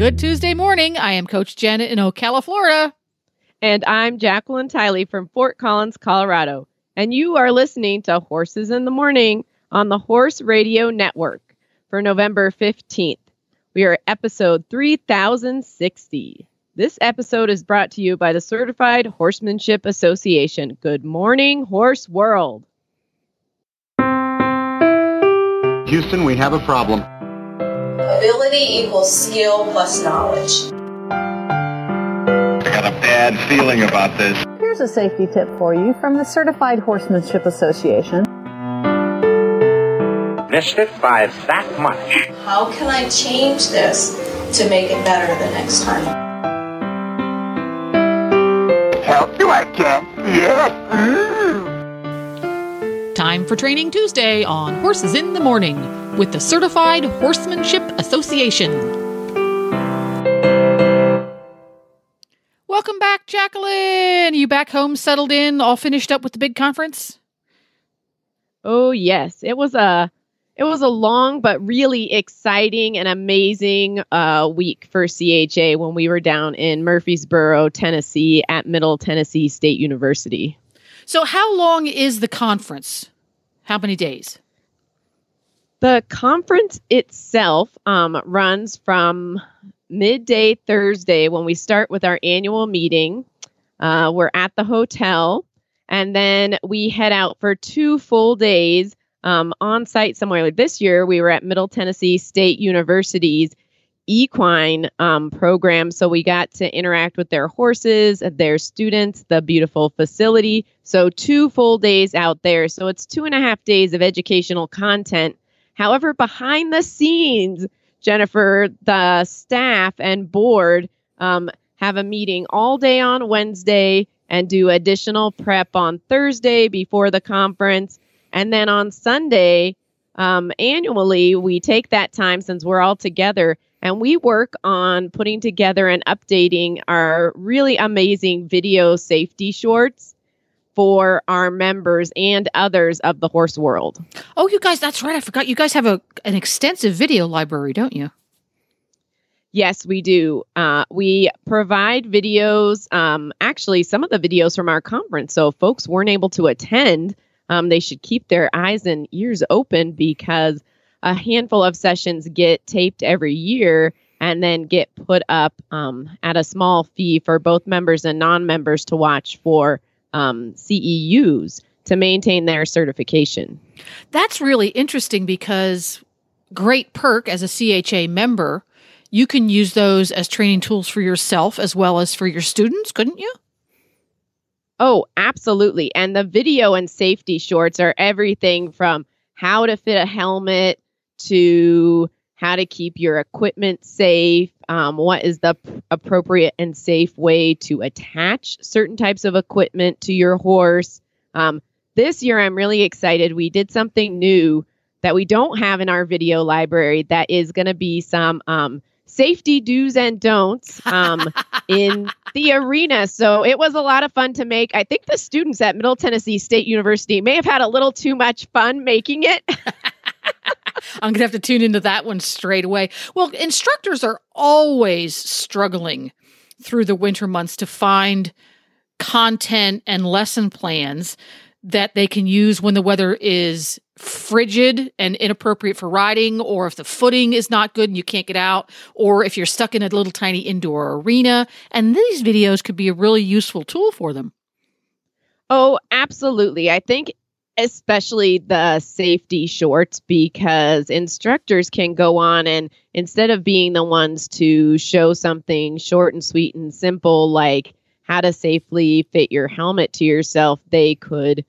Good Tuesday morning. I am Coach Jenn in Ocala, Florida. And I'm Jacqueline Tiley from Fort Collins, Colorado. And you are listening to Horses in the Morning on the Horse Radio Network for November 15th. We are episode 3060. This episode is brought to you by the Certified Horsemanship Association. Good morning, Horse World. Houston, we have a problem. Ability equals skill plus knowledge. I got a bad feeling about this. Here's a safety tip for you from the Certified Horsemanship Association. Missed it by that much. How can I change this to make it better the next time? Help you, I can. Yes. Time for Training Tuesday on Horses in the Morning with the Certified Horsemanship Association. Welcome back, Jacqueline. Are you back home, settled in, all finished up with the big conference? Oh yes, it was a it was a long but really exciting and amazing uh, week for CHA when we were down in Murfreesboro, Tennessee, at Middle Tennessee State University. So, how long is the conference? How many days? The conference itself um, runs from midday Thursday when we start with our annual meeting. Uh, we're at the hotel, and then we head out for two full days um, on site somewhere. Like this year, we were at Middle Tennessee State University's equine um, program. So we got to interact with their horses, their students, the beautiful facility. So two full days out there. So it's two and a half days of educational content However, behind the scenes, Jennifer, the staff and board um, have a meeting all day on Wednesday and do additional prep on Thursday before the conference. And then on Sunday, um, annually, we take that time since we're all together and we work on putting together and updating our really amazing video safety shorts for our members and others of the horse world. Oh, you guys, that's right. I forgot. You guys have a an extensive video library, don't you? Yes, we do. Uh, we provide videos. Um, actually, some of the videos from our conference. So, if folks weren't able to attend, um, they should keep their eyes and ears open because a handful of sessions get taped every year and then get put up um, at a small fee for both members and non members to watch for um, CEUs to maintain their certification. That's really interesting because great perk as a CHA member, you can use those as training tools for yourself as well as for your students, couldn't you? Oh, absolutely. And the video and safety shorts are everything from how to fit a helmet to how to keep your equipment safe, um, what is the p- appropriate and safe way to attach certain types of equipment to your horse. Um, this year, I'm really excited. We did something new that we don't have in our video library that is going to be some um, safety do's and don'ts um, in the arena. So it was a lot of fun to make. I think the students at Middle Tennessee State University may have had a little too much fun making it. I'm going to have to tune into that one straight away. Well, instructors are always struggling through the winter months to find content and lesson plans that they can use when the weather is frigid and inappropriate for riding, or if the footing is not good and you can't get out, or if you're stuck in a little tiny indoor arena. And these videos could be a really useful tool for them. Oh, absolutely. I think especially the safety shorts because instructors can go on and instead of being the ones to show something short and sweet and simple like how to safely fit your helmet to yourself they could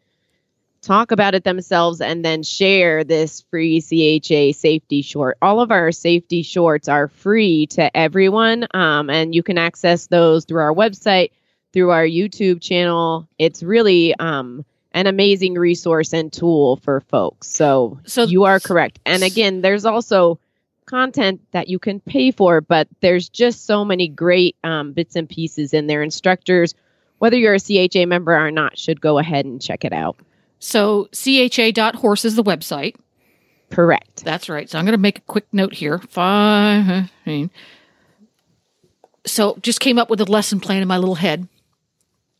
talk about it themselves and then share this free CHA safety short. All of our safety shorts are free to everyone, um, and you can access those through our website, through our YouTube channel. It's really um, an amazing resource and tool for folks. So, So- you are correct. And again, there's also content that you can pay for, but there's just so many great um, bits and pieces in there. Instructors, whether you're a CHA member or not, should go ahead and check it out. So cha.horse is the website. Correct. That's right. So I'm going to make a quick note here. Five. So just came up with a lesson plan in my little head.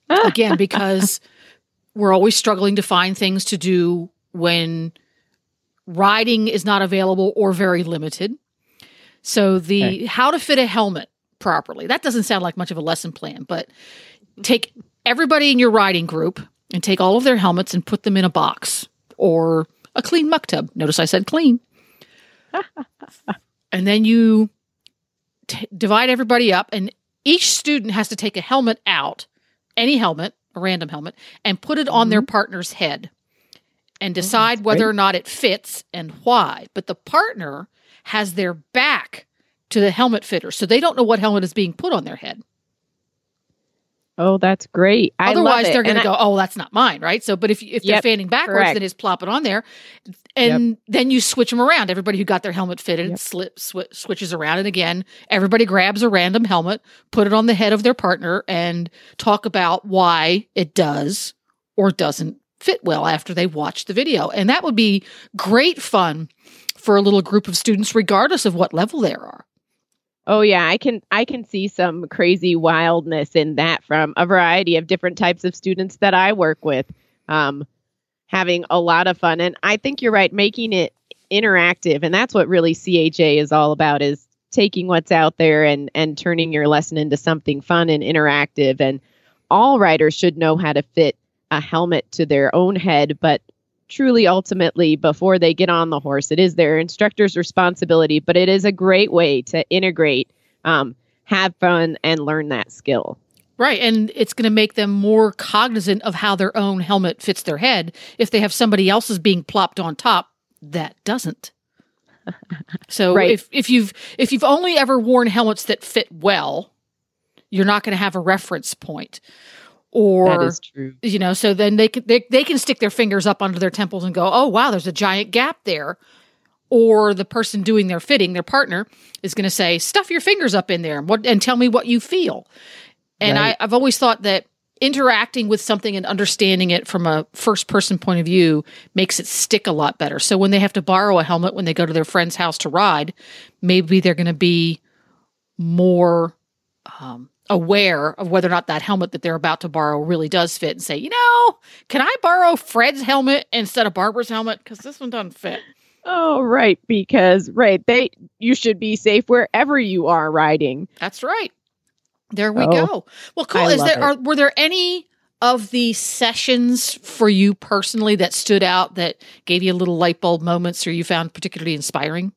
Again, because we're always struggling to find things to do when riding is not available or very limited. So the how to fit a helmet properly. That doesn't sound like much of a lesson plan, but take everybody in your riding group and take all of their helmets and put them in a box or a clean muck tub. Notice I said clean. and then you t- divide everybody up, and each student has to take a helmet out, any helmet, a random helmet, and put it on their mm-hmm. partner's head and oh, decide whether or not it fits and why. But the partner has their back to the helmet fitter, so they don't know what helmet is being put on their head. Oh, that's great. I love Otherwise, they're going to I- go, "Oh, that's not mine," right? So, but if if they're Yep, fanning backwards, correct. then just plop it on there, and then you switch them around. Everybody who got their helmet fitted slip swi switches around, and again, everybody grabs a random helmet, put it on the head of their partner, and talk about why it does or doesn't fit well after they watch the video. And that would be great fun for a little group of students, regardless of what level they are. Oh yeah, I can I can see some crazy wildness in that from a variety of different types of students that I work with. Um, having a lot of fun, and I think you're right, making it interactive, and that's what really CHA is all about: is taking what's out there and and turning your lesson into something fun and interactive. And all riders should know how to fit a helmet to their own head, but truly ultimately before they get on the horse it is their instructor's responsibility but it is a great way to integrate um, have fun and learn that skill Right. And it's going to make them more cognizant of how their own helmet fits their head if they have somebody else's being plopped on top that doesn't. So Right. if, if you've if you've only ever worn helmets that fit well, you're not going to have a reference point. Or that is true you know, so then they can they, they can stick their fingers up under their temples and go, "Oh wow, there's a giant gap there." Or the person doing their fitting, their partner, is going to say, "Stuff your fingers up in there and what and tell me what you feel." And Right. I, I've always thought that interacting with something and understanding it from a first person point of view makes it stick a lot better. So when they have to borrow a helmet when they go to their friend's house to ride, maybe they're going to be more um, aware of whether or not that helmet that they're about to borrow really does fit and say, you know, can I borrow Fred's helmet instead of Barbara's helmet? Because this one doesn't fit. oh right because right they you should be safe wherever you are riding That's right. There we Oh, go. Well, cool. I Is there it. are were there any of the sessions for you personally that stood out that gave you a little light bulb moments or you found particularly inspiring?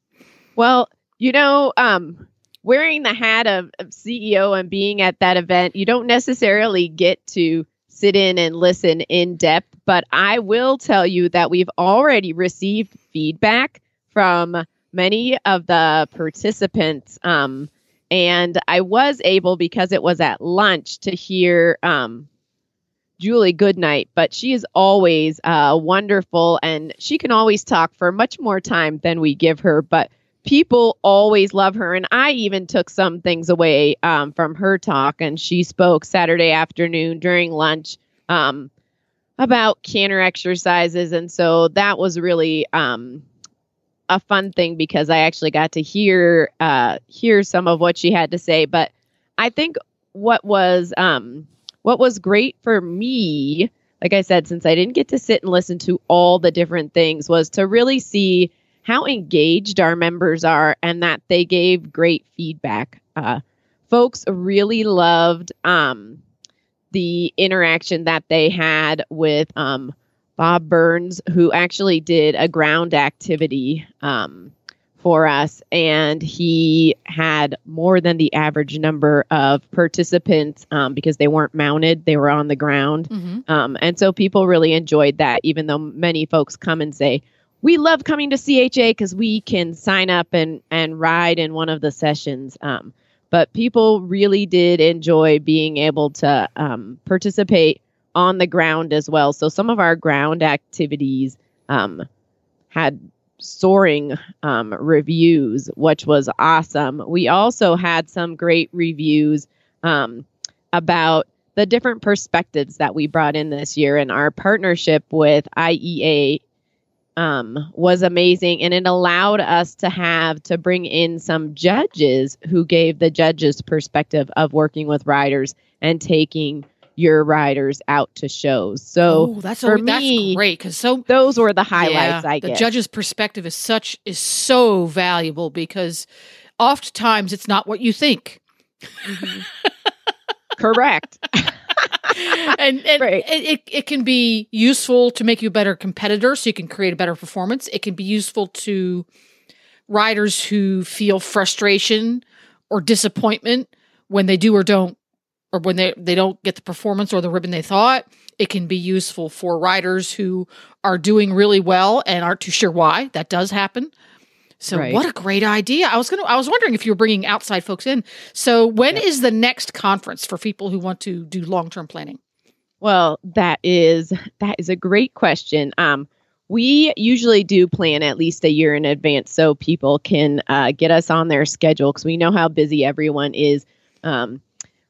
Well, you know, um, wearing the hat of, of CEO and being at that event, you don't necessarily get to sit in and listen in depth. But I will tell you that we've already received feedback from many of the participants. Um, and I was able, because it was at lunch, to hear um, Julie Goodnight, but she is always uh, wonderful and she can always talk for much more time than we give her. But people always love her. And I even took some things away um, from her talk. And she spoke Saturday afternoon during lunch um, about canter exercises. And so that was really um, a fun thing because I actually got to hear uh, hear some of what she had to say. But I think what was um, what was great for me, like I said, since I didn't get to sit and listen to all the different things, was to really see how engaged our members are and that they gave great feedback. Uh, folks really loved um, the interaction that they had with um, Bob Burns, who actually did a ground activity um, for us, and he had more than the average number of participants um, because they weren't mounted; they were on the ground, Mm-hmm. um, and so people really enjoyed that. Even though many folks come and say, "We love coming to CHA because we can sign up and and ride in one of the sessions." Um, but people really did enjoy being able to um, participate on the ground as well. So some of our ground activities um, had soaring um, reviews, which was awesome. We also had some great reviews um, about the different perspectives that we brought in this year, and our partnership with IEA um, was amazing, and it allowed us to have to bring in some judges who gave the judges' perspective of working with riders and taking your riders out to shows. So oh, that's for a, that's me, great because so those were the highlights yeah, I the get. judge's perspective is such is so valuable because oftentimes it's not what you think. Correct. and, and Right. it, it, it can be useful to make you a better competitor so you can create a better performance. It can be useful to riders who feel frustration or disappointment when they do or don't or when they, they don't get the performance or the ribbon they thought. It can be useful for riders who are doing really well and aren't too sure why. That does happen. So Right. what a great idea. I was gonna I was wondering if you were bringing outside folks in. So when is the next conference for people who want to do long-term planning? Well, that is that is a great question. Um, we usually do plan at least a year in advance so people can uh, get us on their schedule because we know how busy everyone is. Um,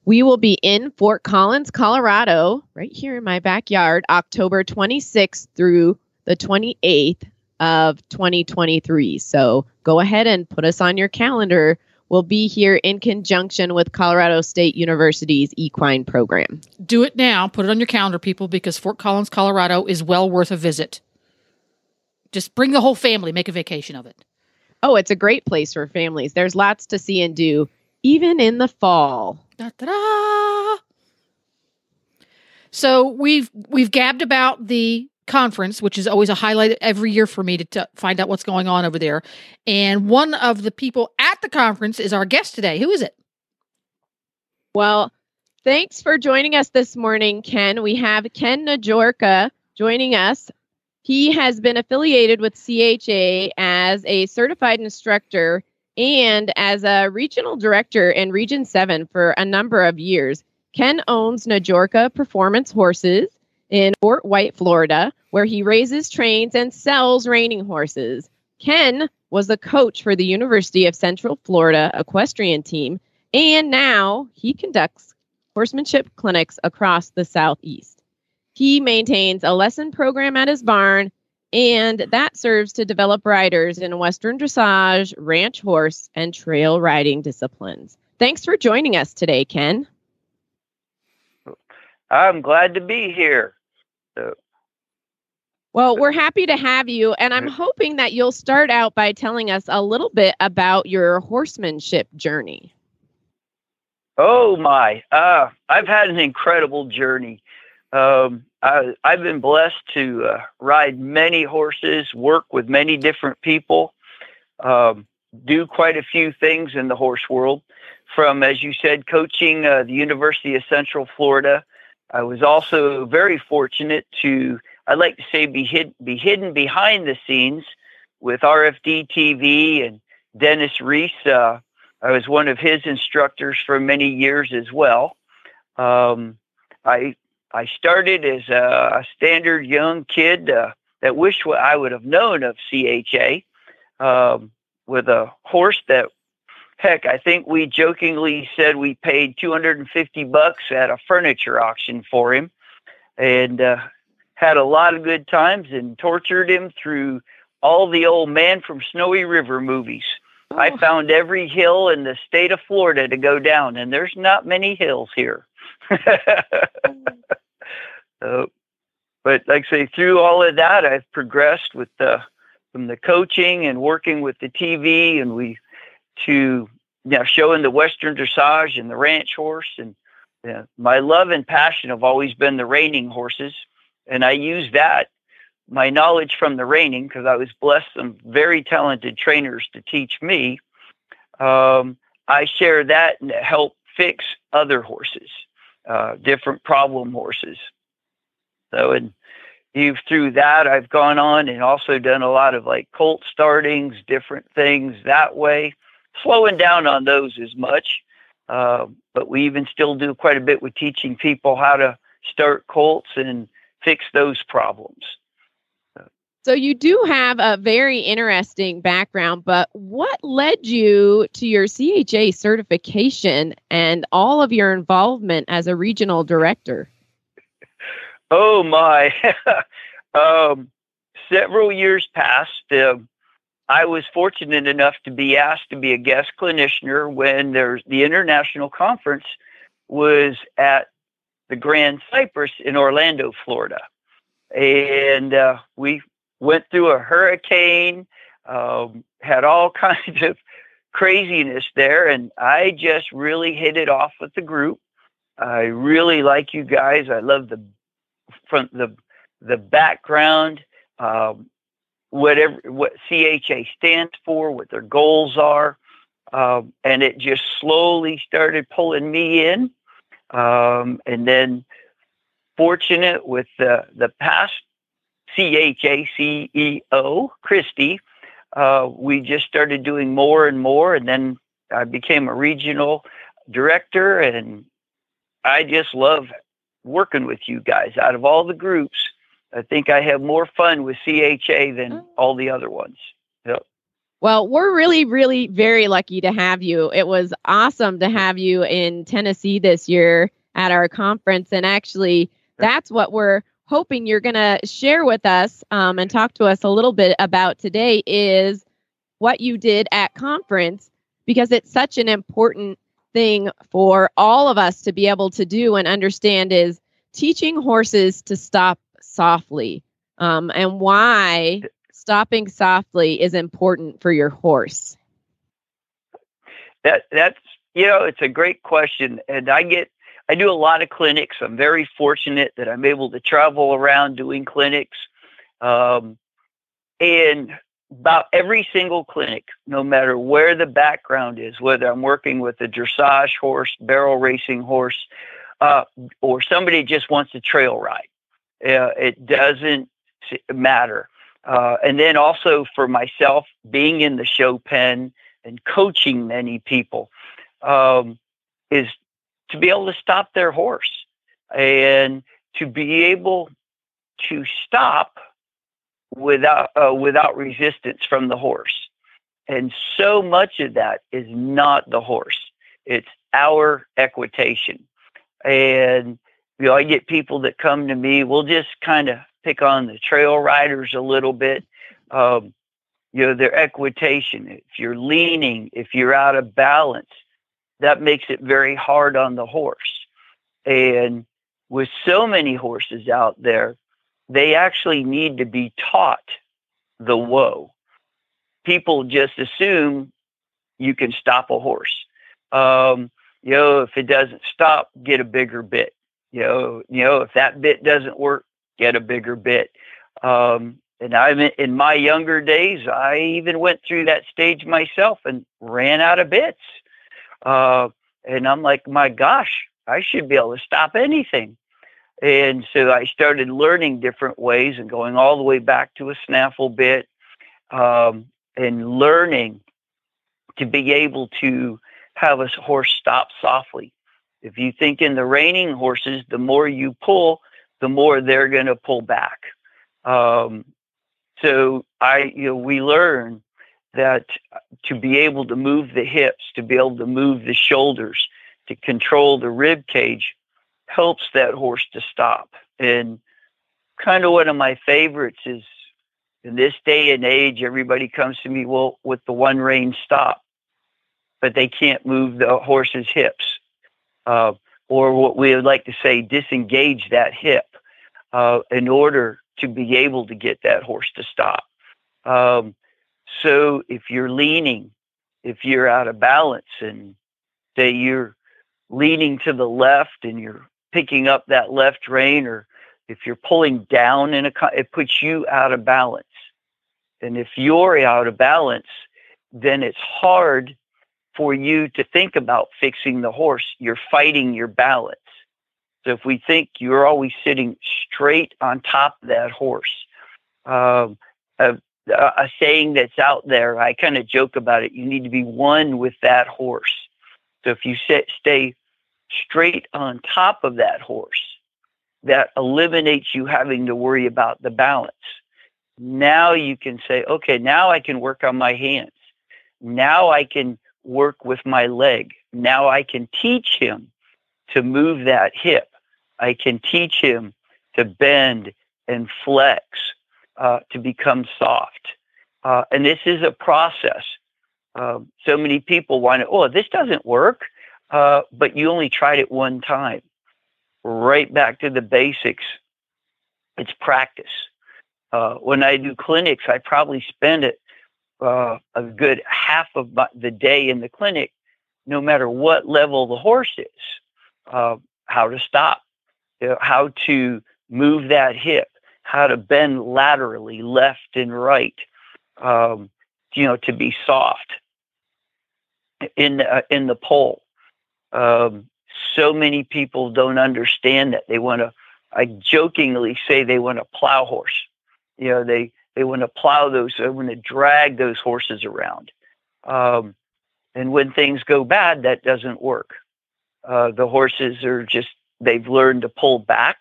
we will be in Fort Collins, Colorado, right here in my backyard, October 26th through the 28th of 2023. So go ahead and put us on your calendar. We'll be here in conjunction with Colorado State University's equine program. Do it now. Put it on your calendar, people, because Fort Collins, Colorado is well worth a visit. Just bring the whole family, make a vacation of it. Oh, it's a great place for families. There's lots to see and do, even in the fall. Da, da, da. So we've we've gabbed about the conference, which is always a highlight every year for me to t- find out what's going on over there. And one of the people at the conference is our guest today. Who is it? Well, thanks for joining us this morning, Ken. We have Ken Najorka joining us. He has been affiliated with CHA as a certified instructor and as a regional director in Region 7 for a number of years. Ken owns Najorka Performance Horses in Fort White, Florida, where he raises, trains, and sells reining horses. Ken was the coach for the University of Central Florida equestrian team, and now he conducts horsemanship clinics across the Southeast. He maintains a lesson program at his barn, and that serves to develop riders in Western dressage, ranch horse, and trail riding disciplines. Thanks for joining us today, Ken. I'm glad to be here. So, Well, we're happy to have you, and I'm hoping that you'll start out by telling us a little bit about your horsemanship journey. oh my, uh, I've had an incredible journey. Um, I, I've been blessed to uh, ride many horses, work with many different people, um, do quite a few things in the horse world. From, as you said, coaching uh, the University of Central Florida. I was also very fortunate to, I'd like to say, be, hid, be hidden behind the scenes with RFD TV and Dennis Reis. Uh, I was one of his instructors for many years as well. Um, I I started as a, a standard young kid uh, that wished I would have known of CHA um, with a horse that, heck, I think we jokingly said we paid 250 bucks at a furniture auction for him, and uh, had a lot of good times and tortured him through all the old man from Snowy River movies. I found every hill in the state of Florida to go down, and there's not many hills here. so, but like I say, through all of that, I've progressed with the from the coaching and working with the TV, and we to you know showing the Western dressage and the ranch horse, and yeah, my love and passion have always been the reining horses, and I use that my knowledge from the reining, because I was blessed some very talented trainers to teach me, um, I share that and help fix other horses, uh, different problem horses. So, and you through that, I've gone on and also done a lot of like colt startings, different things that way, slowing down on those as much. Uh, but we even still do quite a bit with teaching people how to start colts and fix those problems. So you do have a very interesting background, but what led you to your CHA certification and all of your involvement as a regional director? Oh my! um, several years passed. Uh, I was fortunate enough to be asked to be a guest clinicianer when there's the international conference was at the Grand Cypress in Orlando, Florida, and uh, we went through a hurricane, um, had all kinds of craziness there, and I just really hit it off with the group. I really like you guys. I love the front the the background, um, whatever what CHA stands for, what their goals are, um, and it just slowly started pulling me in. Um, and then, fortunate with the the past CHA CEO, Christy, uh, we just started doing more and more. And then I became a regional director, and I just love working with you guys. Out of all the groups, I think I have more fun with CHA than oh. all the other ones. Yep. Well, we're really, really very lucky to have you. It was awesome to have you in Tennessee this year at our conference. And actually, that's what we're hoping you're going to share with us um, and talk to us a little bit about today is what you did at conference because it's such an important thing for all of us to be able to do and understand is teaching horses to stop softly um, and why stopping softly is important for your horse that that's you know it's a great question and i get I do a lot of clinics. I'm very fortunate that I'm able to travel around doing clinics. Um, and about every single clinic, no matter where the background is, whether I'm working with a dressage horse, barrel racing horse, uh, or somebody just wants to trail ride, uh, it doesn't matter. Uh, and then also for myself, being in the show pen and coaching many people um, is to be able to stop their horse and to be able to stop without uh, without resistance from the horse. And so much of that is not the horse; it's our equitation. And you know, I get people that come to me. We'll just kind of pick on the trail riders a little bit. Um, you know, their equitation. If you're leaning, if you're out of balance, that makes it very hard on the horse. And with so many horses out there, they actually need to be taught the whoa. People just assume you can stop a horse. Um, you know, if it doesn't stop, get a bigger bit. You know, you know, if that bit doesn't work, get a bigger bit. Um, and I'm in my younger days, I even went through that stage myself and ran out of bits. Uh, and I'm like, my gosh, I should be able to stop anything. And so I started learning different ways and going all the way back to a snaffle bit um, and learning to be able to have a horse stop softly. If you think in the reining horses, the more you pull, the more they're going to pull back. Um, so I, you know, we learn that to be able to move the hips, to be able to move the shoulders, to control the rib cage helps that horse to stop. And kind of one of my favorites is in this day and age, everybody comes to me, well, with the one rein stop, but they can't move the horse's hips. Uh, or what we would like to say, disengage that hip uh, in order to be able to get that horse to stop. Um, so if you're leaning, if you're out of balance and say you're leaning to the left and you're picking up that left rein or If you're pulling down in a, it puts you out of balance. And if you're out of balance, then it's hard for you to think about fixing the horse. You're fighting your balance. So if we think you're always sitting straight on top of that horse, um, a, a saying that's out there, I kind of joke about it. You need to be one with that horse. So if you sit, stay straight on top of that horse, that eliminates you having to worry about the balance. Now you can say, okay, now I can work on my hands. Now I can work with my leg. Now I can teach him to move that hip. I can teach him to bend and flex, uh, to become soft. Uh, and this is a process. Uh, so many people want to, oh, this doesn't work, uh, but you only tried it one time. Right back to the basics. It's practice. Uh, when I do clinics, I probably spend it uh, a good half of the day in the clinic, no matter what level the horse is. how to stop, know, how to move that hip, how to bend laterally, left and right, um, you know, to be soft in uh, in the poll. Um, so many people don't understand that they want to. I jokingly say they want a plow horse. You know, they they want to plow those. They want to drag those horses around. Um, and when things go bad, that doesn't work. Uh, the horses are just they've learned to pull back.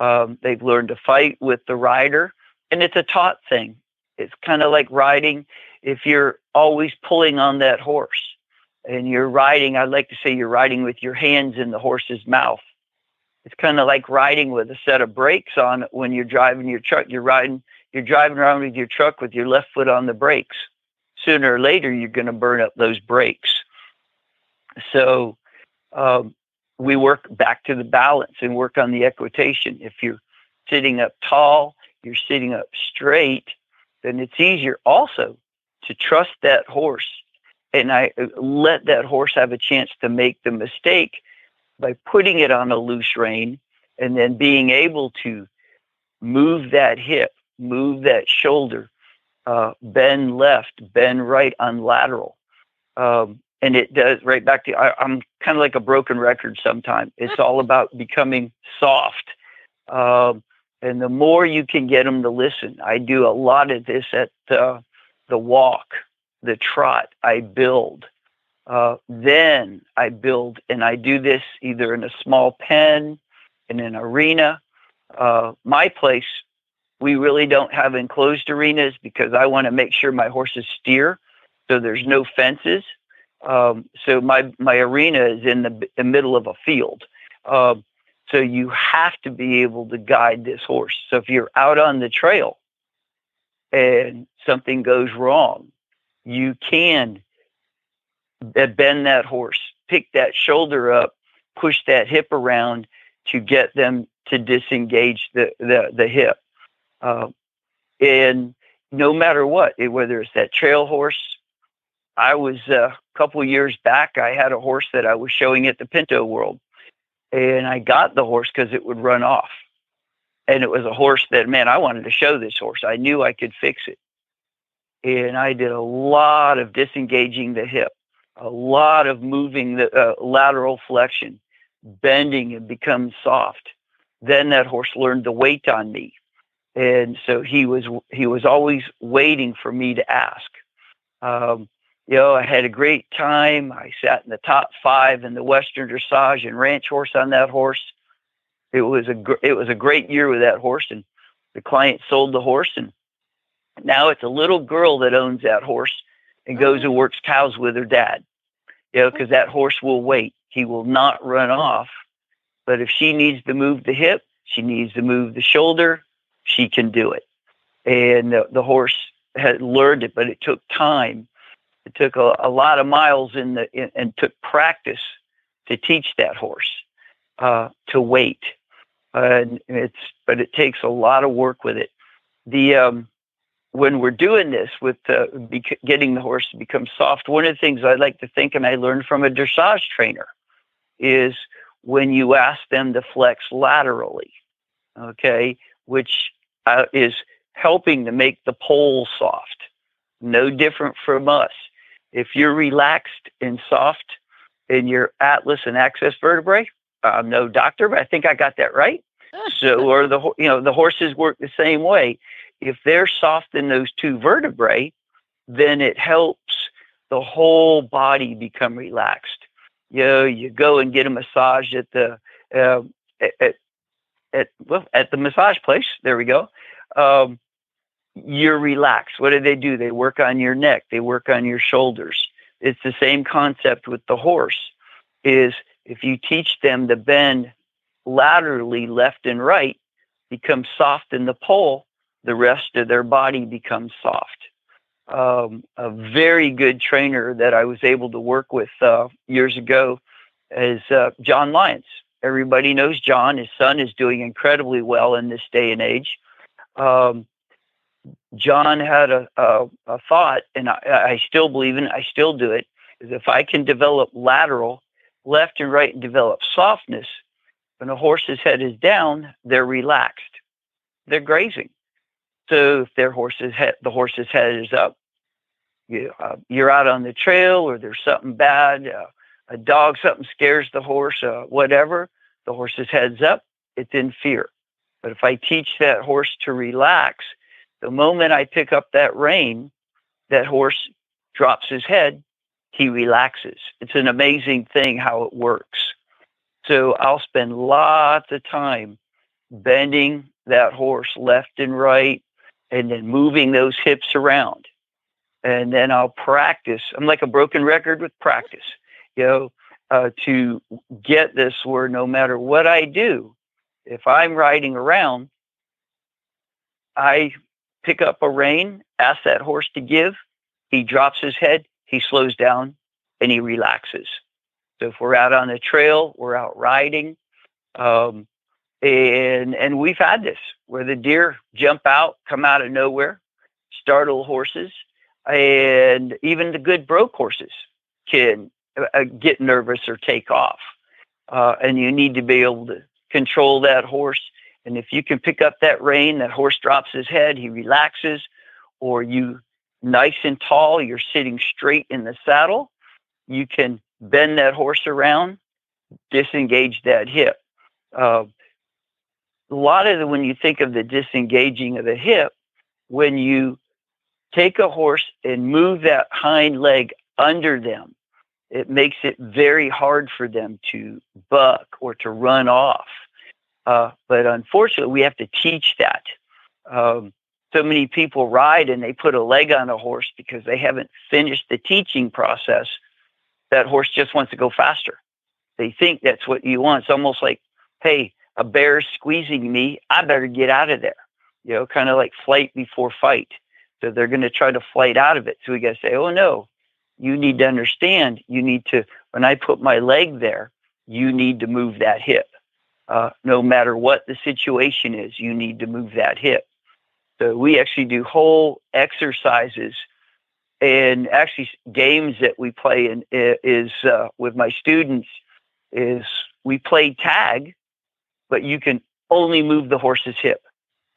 Um, they've learned to fight with the rider, and it's a taught thing. It's kind of like riding. If you're always pulling on that horse and you're riding, I'd like to say you're riding with your hands in the horse's mouth. It's kind of like riding with a set of brakes on when you're driving your truck. You're riding, you're driving around with your truck with your left foot on the brakes. Sooner or later, you're going to burn up those brakes. So, um, we work back to the balance and work on the equitation. If you're sitting up tall, you're sitting up straight, then it's easier also to trust that horse and I uh, let that horse have a chance to make the mistake by putting it on a loose rein and then being able to move that hip, move that shoulder, uh, bend left, bend right on lateral. Um, and it does right back to. I, am kind of like a broken record sometimes. It's all about becoming soft. Um, and the more you can get them to listen, I do a lot of this at uh, the walk, the trot. I build. Uh, then I build, and I do this either in a small pen, in an arena. Uh, my place, we really don't have enclosed arenas because I want to make sure my horses steer, so there's no fences. Um, so my my arena is in the, the middle of a field. Uh, so you have to be able to guide this horse. So if you're out on the trail and something goes wrong, you can bend that horse, pick that shoulder up, push that hip around to get them to disengage the the, the hip. Uh, and no matter what, whether it's that trail horse, I was uh, a couple years back. I had a horse that I was showing at the Pinto World, and I got the horse because it would run off. And it was a horse that, man, I wanted to show this horse. I knew I could fix it. And I did a lot of disengaging the hip, a lot of moving the uh, lateral flexion, bending and become soft. Then that horse learned to wait on me. And so he was he was always waiting for me to ask. Um, you know, I had a great time. I sat in the top five in the Western Dressage and Ranch Horse on that horse. It was a gr- it was a great year with that horse, and the client sold the horse, and now it's a little girl that owns that horse and goes and works cows with her dad. You know, because that horse will wait. He will not run off. But if she needs to move the hip, she needs to move the shoulder, she can do it. And the, the horse had learned it, but it took time it took a, a lot of miles in the in, and took practice to teach that horse uh, to wait. and it's but it takes a lot of work with it. The um, when we're doing this with uh, bec- getting the horse to become soft, one of the things I like to think, and I learned from a dressage trainer, is when you ask them to flex laterally. okay, which uh, is helping to make the poll soft. No different from us. If you're relaxed and soft in your atlas and axis vertebrae, I'm no doctor, but I think I got that right. so, or the you know the horses work the same way. If they're soft in those two vertebrae, then it helps the whole body become relaxed. You know, you go and get a massage at the uh, at, at well at the massage place. There we go. Um, you're relaxed. What do they do? They work on your neck. They work on your shoulders. It's the same concept with the horse. Is if you teach them to bend laterally left and right, become soft in the poll, the rest of their body becomes soft. Um, a very good trainer that I was able to work with uh, years ago is uh, John Lyons. Everybody knows John. His son is doing incredibly well in this day and age. Um, John had a, a, a thought, and I, I, still believe in it, I still do it, is if I can develop lateral, left and right, and develop softness, when a horse's head is down, they're relaxed. They're grazing. So if their horse's head, the horse's head is up, you, uh, you're out on the trail or there's something bad, uh, a dog, something scares the horse, uh, whatever, the horse's head's up, it's in fear. But if I teach that horse to relax, the moment I pick up that rein, that horse drops his head, he relaxes. It's an amazing thing how it works. So I'll spend lots of time bending that horse left and right and then moving those hips around. And then I'll practice. I'm like a broken record with practice, know, uh, to get this where no matter what I do, if I'm riding around, I pick up a rein, ask that horse to give, he drops his head, he slows down, and he relaxes. So if we're out on the trail, we're out riding, um, and and we've had this where the deer jump out, come out of nowhere, startle horses, and even the good broke horses can uh, get nervous or take off. Uh, and you need to be able to control that horse. And if you can pick up that rein, that horse drops his head, he relaxes, or you nice and tall, you're sitting straight in the saddle, you can bend that horse around, disengage that hip. Uh, a lot of the, when you think of the disengaging of the hip, when you take a horse and move that hind leg under them, it makes it very hard for them to buck or to run off. Uh, but unfortunately, we have to teach that. Um, so many people ride and they put a leg on a horse because they haven't finished the teaching process that horse just wants to go faster. They think that's what you want. It's almost like, hey, a bear's squeezing me. I better get out of there. You know, kind of like flight before fight. So they're going to try to flight out of it. So we got to say, oh no, you need to understand. You need to, when I put my leg there, you need to move that hip. Uh, no matter what the situation is, you need to move that hip. So we actually do whole exercises and actually games that we play in is uh, with my students is we play tag but you can only move the horse's hip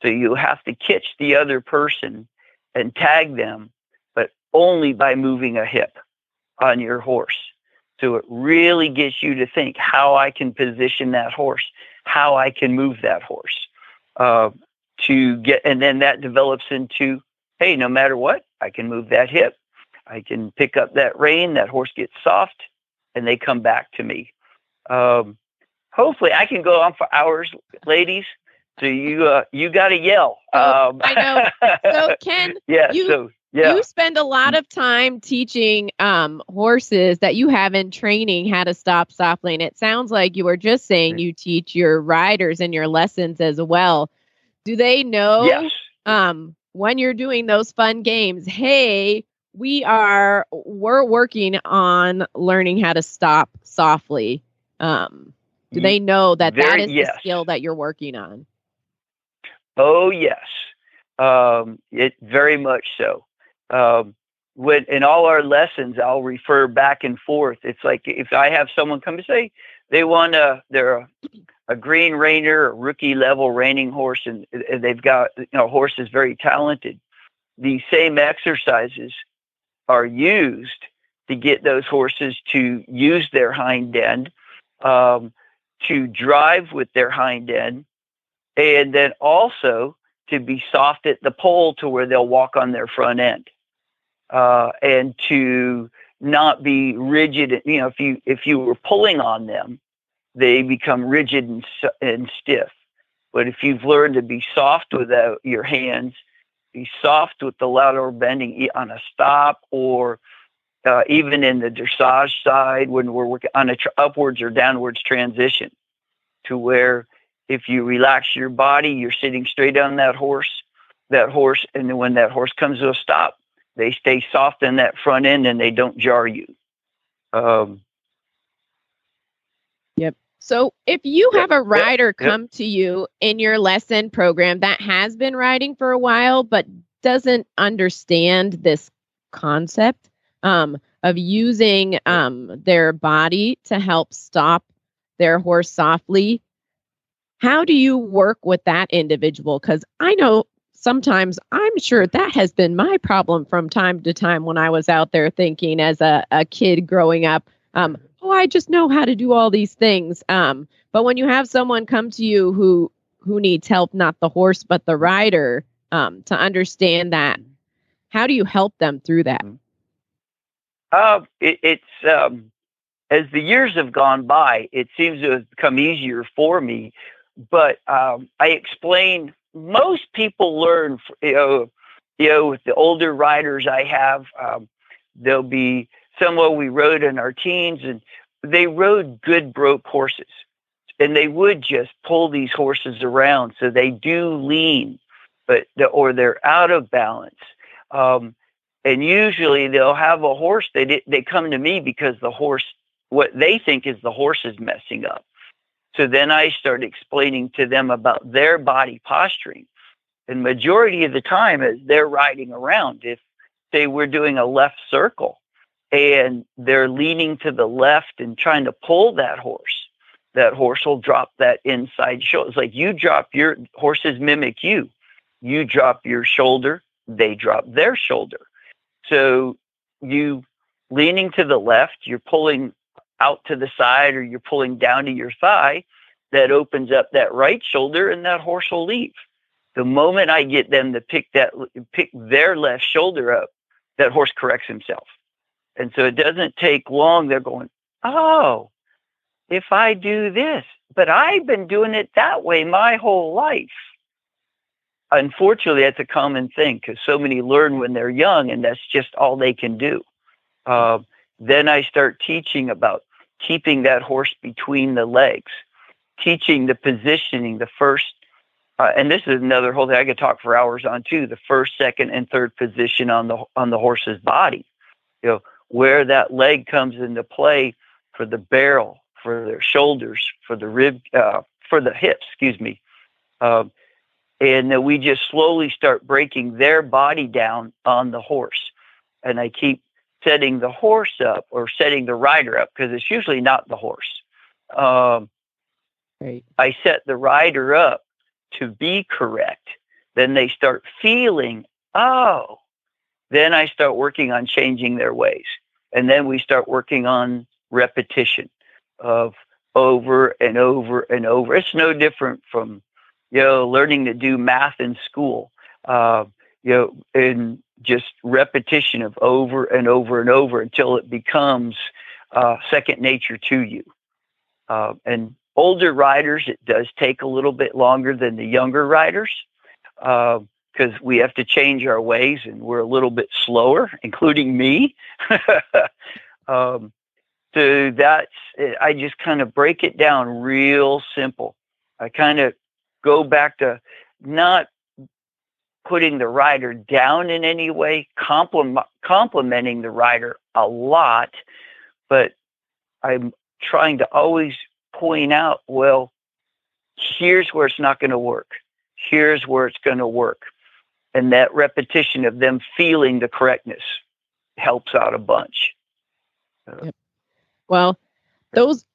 so you have to catch the other person and tag them only by moving a hip on your horse so it really gets you to think how i can position that horse how i can move that horse uh, to get and then that develops into hey no matter what I can move that hip. I can pick up that rein. That horse gets soft, and they come back to me. Um, hopefully, I can go on for hours, ladies. So you uh, you got to yell. Oh, um, I know. So Ken, yeah. You, so yeah. You spend a lot of time teaching um, horses that you have in training how to stop softly. And it sounds like you were just saying you teach your riders in your lessons as well. Do they know yes. um, when you're doing those fun games, hey, we are we're working on learning how to stop softly. Um, do they know that Very, that is yes. the skill that you're working on? Oh yes, um, it very much so. Um, when in all our lessons, I'll refer back and forth. It's like if I have someone come and say they want to, they're a, a green reiner, a rookie level reining horse, and, they've got you know a horse very talented. These same exercises are used to get those horses to use their hind end, um, to drive with their hind end, and then also to be soft at the poll to where they'll walk on their front end, uh, and to not be rigid. You know, if you if you were pulling on them, they become rigid and, and stiff. But if you've learned to be soft with uh, your hands, be soft with the lateral bending on a stop or uh, even in the dressage side when we're working on a tr- upwards or downwards transition to where if you relax your body, you're sitting straight on that horse, that horse, and then when that horse comes to a stop, they stay soft in that front end and they don't jar you. Um, yep. So if you have a rider come to you in your lesson program that has been riding for a while but doesn't understand this concept um, of using um, their body to help stop their horse softly, how do you work with that individual? Because I know sometimes I'm sure that has been my problem from time to time when I was out there thinking as a, a kid growing up. Um, oh, I just know how to do all these things. Um, but when you have someone come to you who who needs help, not the horse but the rider, um, to understand that, how do you help them through that? Uh, it, it's um, as the years have gone by, it seems to have become easier for me. But um, I explain. Most people learn, you know, you know, with the older riders I have, um, there'll be someone we rode in our teens, and they rode good broke horses, and they would just pull these horses around, so they do lean, but or they're out of balance. Um, and usually they'll have a horse. They they come to me because the horse, what they think is the horse is messing up. So then I start explaining to them about their body posturing. And majority of the time, as they're riding around, if say we're doing a left circle, and they're leaning to the left and trying to pull that horse, that horse will drop that inside shoulder. It's like you drop your horses mimic you. You drop your shoulder, they drop their shoulder. So you leaning to the left, you're pulling out to the side or you're pulling down to your thigh, that opens up that right shoulder and that horse will leave. The moment I get them to pick that pick their left shoulder up, that horse corrects himself. And so it doesn't take long. They're going, oh, if I do this, but I've been doing it that way my whole life. Unfortunately, that's a common thing because so many learn when they're young and that's just all they can do. Uh, then I start teaching about keeping that horse between the legs, teaching the positioning, the first, uh, and this is another whole thing I could talk for hours on too. The first, second, and third position on the on the horse's body. You know, where that leg comes into play for the barrel, for their shoulders, for the rib, uh, for the hips, excuse me. Um, and then we just slowly start breaking their body down on the horse. And I keep setting the horse up or setting the rider up because it's usually not the horse. Um, right. I set the rider up to be correct. Then they start feeling, oh, then I start working on changing their ways. And then we start working on repetition of over and over and over. It's no different from, you know, learning to do math in school, uh, you know, and just repetition of over and over and over until it becomes uh, second nature to you. Uh, and older riders, it does take a little bit longer than the younger riders. Uh, because we have to change our ways and we're a little bit slower, including me. um, so that's, I just kind of break it down real simple. I kind of go back to not putting the rider down in any way, compliment, complimenting the rider a lot, but I'm trying to always point out, well, here's where it's not going to work. Here's where it's going to work and that repetition of them feeling the correctness helps out a bunch. Yep. Well, those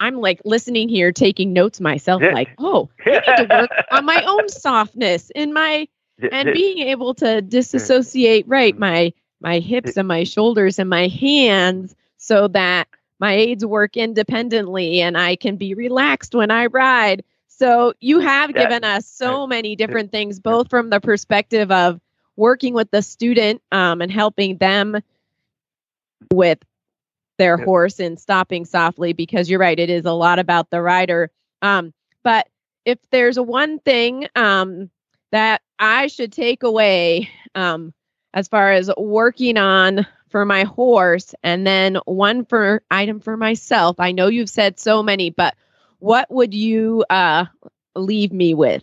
I'm like listening here, taking notes myself, like, oh, I need to work on my own softness in my and being able to disassociate right my my hips and my shoulders and my hands so that my aids work independently and I can be relaxed when I ride. So you have that, given us so many different things, both from the perspective of working with the student um, and helping them with their horse and stopping softly, because you're right, it is a lot about the rider. Um, but if there's one thing um, that I should take away um, as far as working on for my horse and then one for item for myself. I know you've said so many, but what would you uh, leave me with?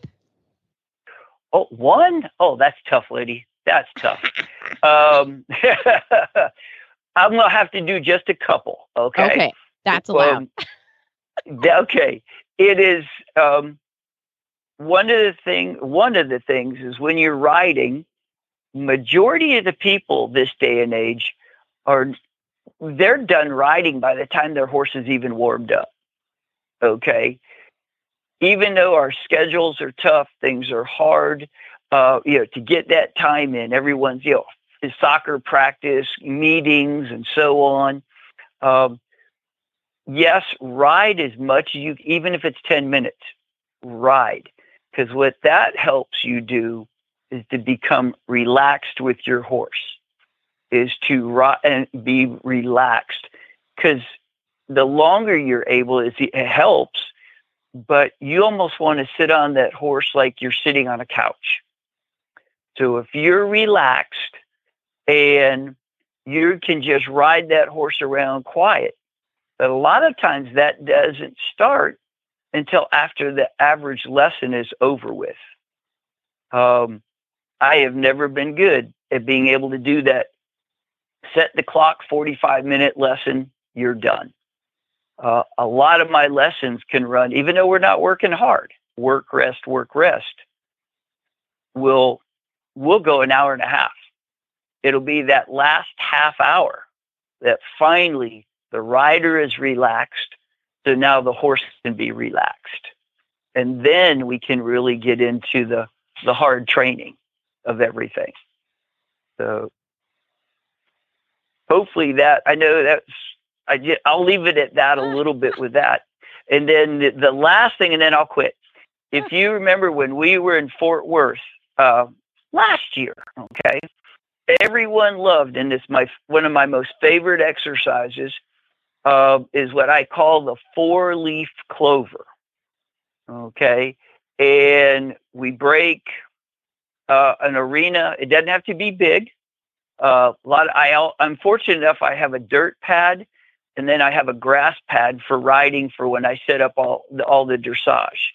Oh, one? Oh, that's tough, lady. That's tough. um, I'm gonna have to do just a couple. Okay. Okay, that's allowed. Um, okay, it is. Um, one of the thing. One of the things is when you're riding, majority of the people this day and age are they're done riding by the time their horse is even warmed up. Okay. Even though our schedules are tough, things are hard, uh, you know, to get that time in, everyone's, you know, soccer practice, meetings, and so on. Um, yes, ride as much as you, even if it's 10 minutes, ride. Because what that helps you do is to become relaxed with your horse, is to ri- and be relaxed. Because the longer you're able, it helps, but you almost want to sit on that horse like you're sitting on a couch. So if you're relaxed and you can just ride that horse around quiet, but a lot of times that doesn't start until after the average lesson is over with. Um, I have never been good at being able to do that. Set the clock, 45 minute lesson, you're done. Uh, a lot of my lessons can run, even though we're not working hard, work, rest, work, rest. We'll, we'll go an hour and a half. It'll be that last half hour that finally the rider is relaxed. So now the horse can be relaxed. And then we can really get into the, the hard training of everything. So hopefully that I know that's I I'll leave it at that a little bit with that. And then the, the last thing, and then I'll quit. If you remember when we were in Fort Worth uh, last year, okay, everyone loved, and it's my one of my most favorite exercises uh, is what I call the four leaf clover. Okay, and we break uh, an arena. It doesn't have to be big. Uh, a lot. Of, I I'm fortunate enough. I have a dirt pad, and then I have a grass pad for riding for when I set up all the, all the dressage.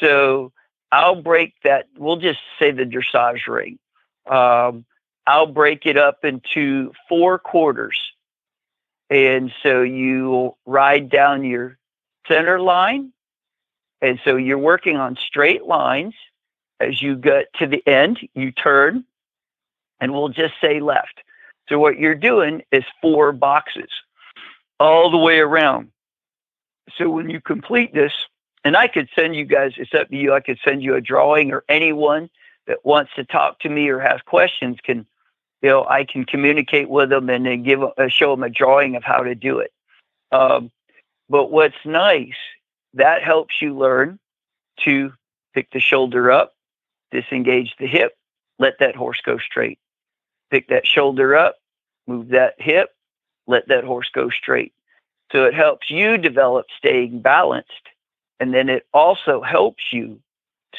So I'll break that. We'll just say the dressage ring. Um, I'll break it up into four quarters, and so you ride down your center line, and so you're working on straight lines as you get to the end, you turn and we'll just say left. So what you're doing is four boxes all the way around. So when you complete this, and I could send you guys, it's up to you, I could send you a drawing or anyone that wants to talk to me or has questions can, you know, I can communicate with them and then give, uh, show them a drawing of how to do it. Um, but what's nice, that helps you learn to pick the shoulder up, disengage the hip, let that horse go straight. Pick that shoulder up, move that hip, let that horse go straight. So it helps you develop staying balanced. And then it also helps you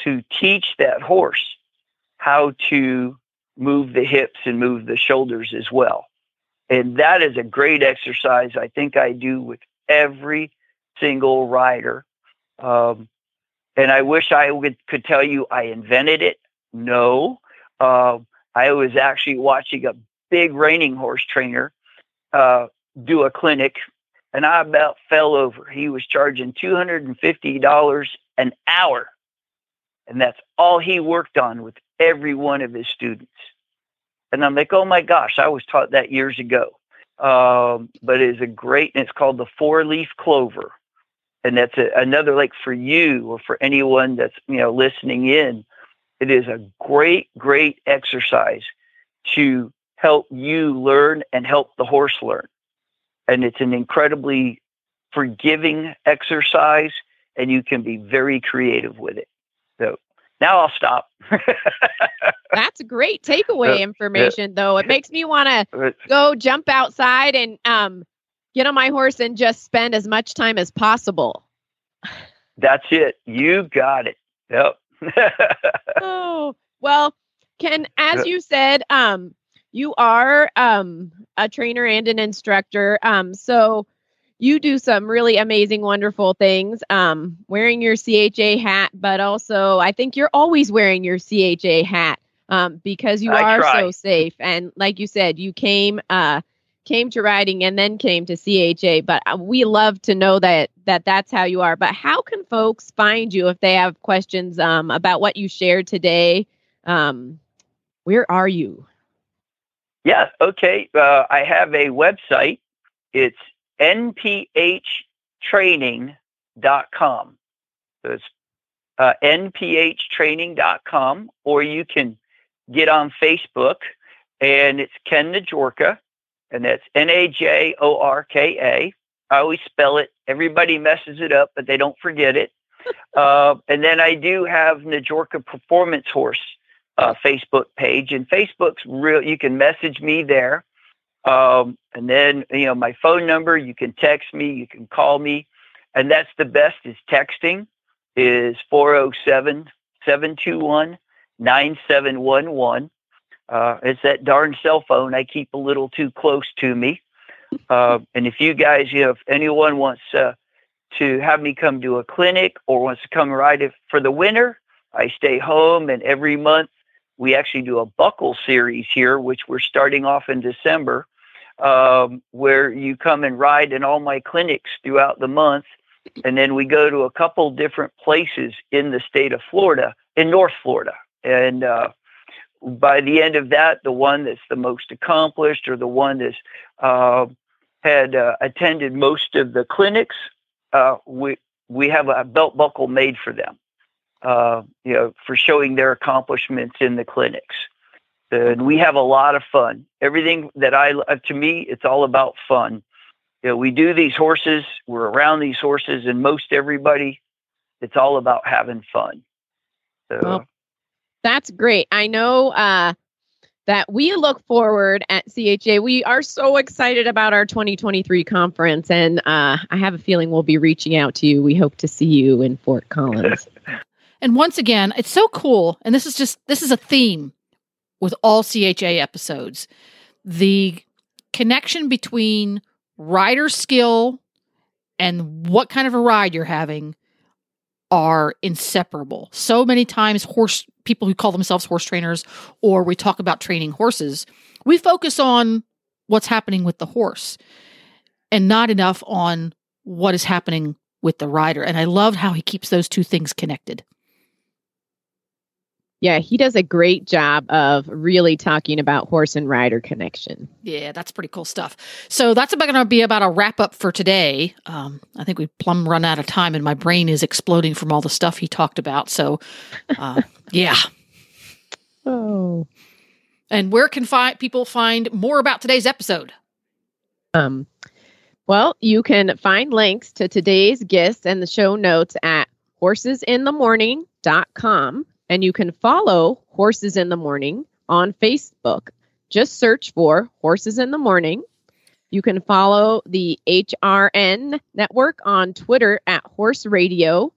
to teach that horse how to move the hips and move the shoulders as well. And that is a great exercise I think I do with every single rider. Um, and I wish I would, could tell you I invented it. No. Uh, I was actually watching a big reining horse trainer uh, do a clinic, and I about fell over. He was charging $250 an hour. And that's all he worked on with every one of his students. And I'm like, oh my gosh, I was taught that years ago. Um, but it's a great, and it's called the four leaf clover. and that's a, another like for you or for anyone that's you know listening in. It is a great, great exercise to help you learn and help the horse learn, and it's an incredibly forgiving exercise, and you can be very creative with it. So now I'll stop. That's great takeaway information, though. It makes me want to go jump outside and um, get on my horse and just spend as much time as possible. That's it. You got it. Yep. oh well, Ken, as you said, um, you are um, a trainer and an instructor. Um, so you do some really amazing, wonderful things. Um, wearing your CHA hat, but also I think you're always wearing your CHA hat um, because you I are try. so safe. And like you said, you came uh, came to riding and then came to CHA. But uh, we love to know that that that's how you are. But how can folks find you if they have questions um, about what you shared today? Um, where are you? Yeah. Okay. Uh, I have a website. It's nphtraining.com. So it's uh, nphtraining.com, or you can get on Facebook, and it's Ken Najorka, and that's N A J O R K A. I always spell it. Everybody messes it up, but they don't forget it. uh, and then I do have Najorka Performance Horse uh, Facebook page, and Facebook's real. You can message me there. Um, and then, you know, my phone number, you can text me, you can call me. And that's the best is texting is 407 721 9711. Uh, It's that darn cell phone I keep a little too close to me. Uh, and if you guys, you know, if anyone wants uh, to have me come to a clinic or wants to come ride it for the winter, I stay home. And every month we actually do a buckle series here, which we're starting off in December um, where you come and ride in all my clinics throughout the month. And then we go to a couple different places in the state of Florida, in North Florida. And uh, by the end of that, the one that's the most accomplished or the one that's uh, had uh, attended most of the clinics, uh, we, we have a belt buckle made for them, uh, you know, for showing their accomplishments in the clinics and we have a lot of fun. Everything that I uh, to me, it's all about fun. You know, we do these horses, we're around these horses, and most everybody, it's all about having fun. So Well, That's great. I know uh, that we look forward at CHA. We are so excited about our 2023 conference, and uh, I have a feeling we'll be reaching out to you. We hope to see you in Fort Collins. And once again, it's so cool. And this is just, this is a theme with all CHA episodes. The connection between rider skill and what kind of a ride you're having are inseparable. So many times horse people who call themselves horse trainers or we talk about training horses, we focus on what's happening with the horse and not enough on what is happening with the rider. And I love how he keeps those two things connected. Yeah, he does a great job of really talking about horse and rider connection. Yeah, that's pretty cool stuff. So that's about going to be about a wrap up for today. Um, I think we plumb run out of time, and my brain is exploding from all the stuff he talked about. So, uh, yeah. Oh. And where can fi- people find more about today's episode? Um, well, you can find links to today's guests and the show notes at horsesinthemorning.com. And you can follow Horses in the Morning on Facebook. Just search for Horses in the Morning. You can follow the HRN network on Twitter at Horse Radio.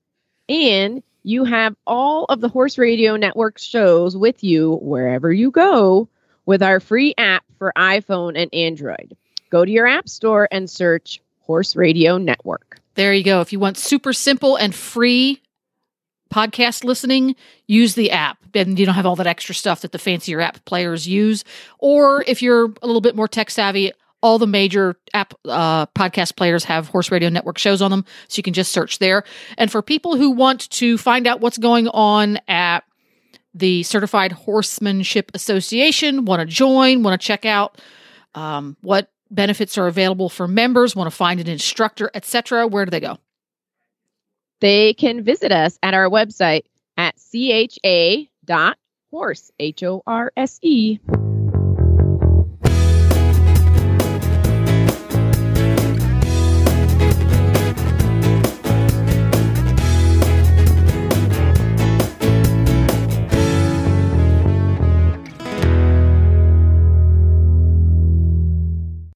And you have all of the Horse Radio Network shows with you wherever you go with our free app for iPhone and Android. Go to your app store and search Horse Radio Network. There you go. If you want super simple and free podcast listening, use the app. And you don't have all that extra stuff that the fancier app players use. Or if you're a little bit more tech savvy, all the major app uh, podcast players have Horse Radio Network shows on them, so you can just search there. And for people who want to find out what's going on at the Certified Horsemanship Association, want to join, want to check out um, what benefits are available for members, want to find an instructor, etc., where do they go? They can visit us at our website at cha.horse, H O R S E.